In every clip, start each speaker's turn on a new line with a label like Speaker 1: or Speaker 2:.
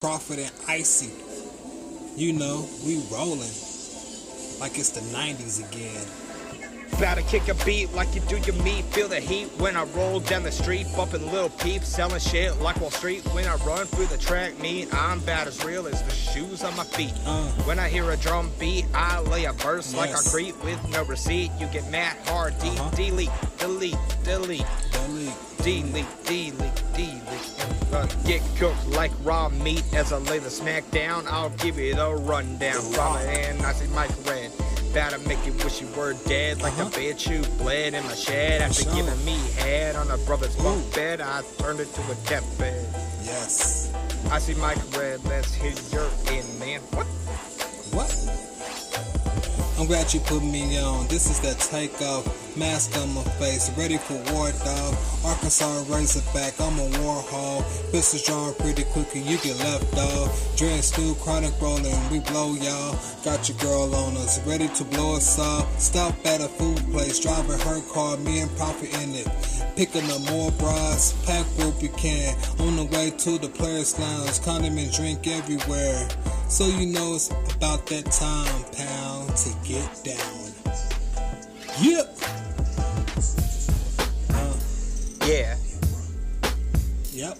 Speaker 1: Crawford and Icy. You know, we rolling like it's the 90s again.
Speaker 2: About to kick a beat like you do your meat. Feel the heat when I roll down the street, bumping little peeps, selling shit like Wall Street. When I run through the track meet, I'm about as real as the shoes on my feet.
Speaker 1: Uh.
Speaker 2: When I hear a drum beat, I lay a verse like
Speaker 1: Yes.
Speaker 2: I greet with no receipt. You get mad hard, de-
Speaker 1: Uh-huh.
Speaker 2: delete, delete, delete.
Speaker 1: Delete.
Speaker 2: Delete, delete, delete. Get cooked like raw meat as I lay the smack down. I'll give you the rundown. From it and Icy Mike Red. About to make you wish you were dead. Like
Speaker 1: Uh-huh.
Speaker 2: the bitch who bled in my shed. After
Speaker 1: sure.
Speaker 2: giving me head on a brother's bunk bed, I turned it to a deathbed.
Speaker 1: Yes.
Speaker 2: Icy Mike Red. Let's hit your in, man. What?
Speaker 1: What? I'm glad you put me on. This is that takeoff. Mask on my face. Ready for war, dog. Arkansas Razorback. I'm a Warhol. Pistols drawn pretty quick and you get left, dog. Dread stew, chronic rolling. We blow, y'all. Got your girl on us. Ready to blow us up. Stop at a food place. Driving her car. Me and Prophet in it. Picking up more bras. Pack what we can. On the way to the players' lounge. Condiment drink everywhere. So you know it's about that time, pound, to get down. Yep.
Speaker 2: Yeah.
Speaker 1: Yep.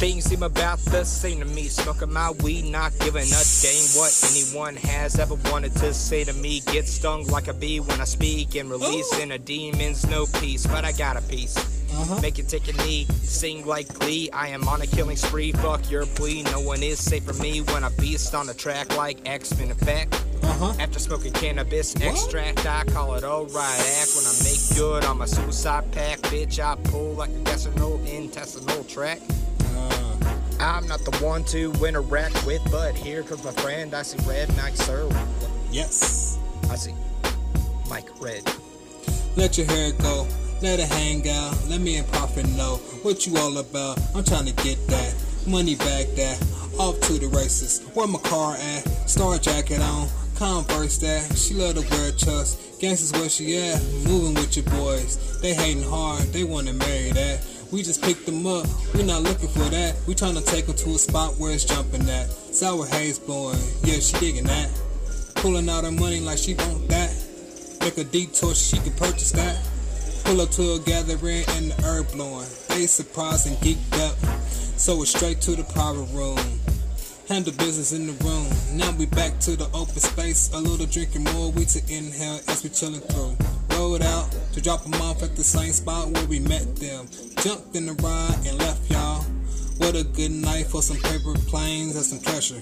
Speaker 2: Things seem about the same to me. Smoking my weed, not giving a dang what anyone has ever wanted to say to me. Get stung like a bee when I speak and releasing a demon's no peace. But I got a piece.
Speaker 1: Uh-huh.
Speaker 2: Make it take a knee, sing like glee. I am on a killing spree. Fuck your plea. No one is safe for me when I beast on the track like X-Men effect.
Speaker 1: Uh-huh.
Speaker 2: After smoking cannabis extract, I call it alright. Act when I make good on my suicide pack. Bitch, I pull like a gastrointestinal track.
Speaker 1: Uh,
Speaker 2: I'm not the one to interact with, but here comes my friend. Icy Red Mike Sir.
Speaker 1: yes.
Speaker 2: Icy Mike Red.
Speaker 1: Let your hair go. Let it hang out. Let me and Prophet know what you all about. I'm trying to get that money back. That off to the races. Where my car at? Star jacket on. Converse that. She love to wear chucks. Gangsters where she at? Moving with your boys. They hating hard. They wanna marry that. We just picked them up. We not looking for that. We trying to take them to a spot where it's jumping at. Sour haze blowing. Yeah, she digging that. Pulling out her money like she want that. Make a detour, she can purchase that. Pull up to a gathering and the herb blowing. They surprised and geeked up. So it's straight to the private room. Handle business in the room. Now we back to the open space. A little drinking more weed to inhale as we chilling through. Rolled out to drop them off at the same spot where we met them. Jumped in the ride and left y'all. What a good night for some paper planes and some pressure.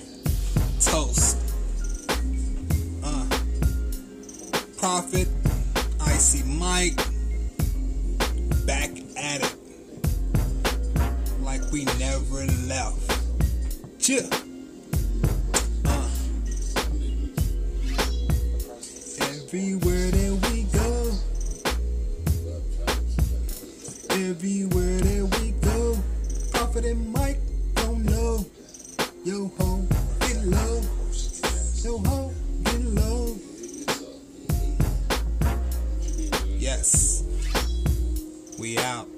Speaker 1: Toast. Uh. Prophet, Icy Mike, we never left. Yeah. Uh. Everywhere that we go, everywhere that we go, Prophet and Mike don't know. Yo ho, get low. Yo ho, get low. Yes, we out.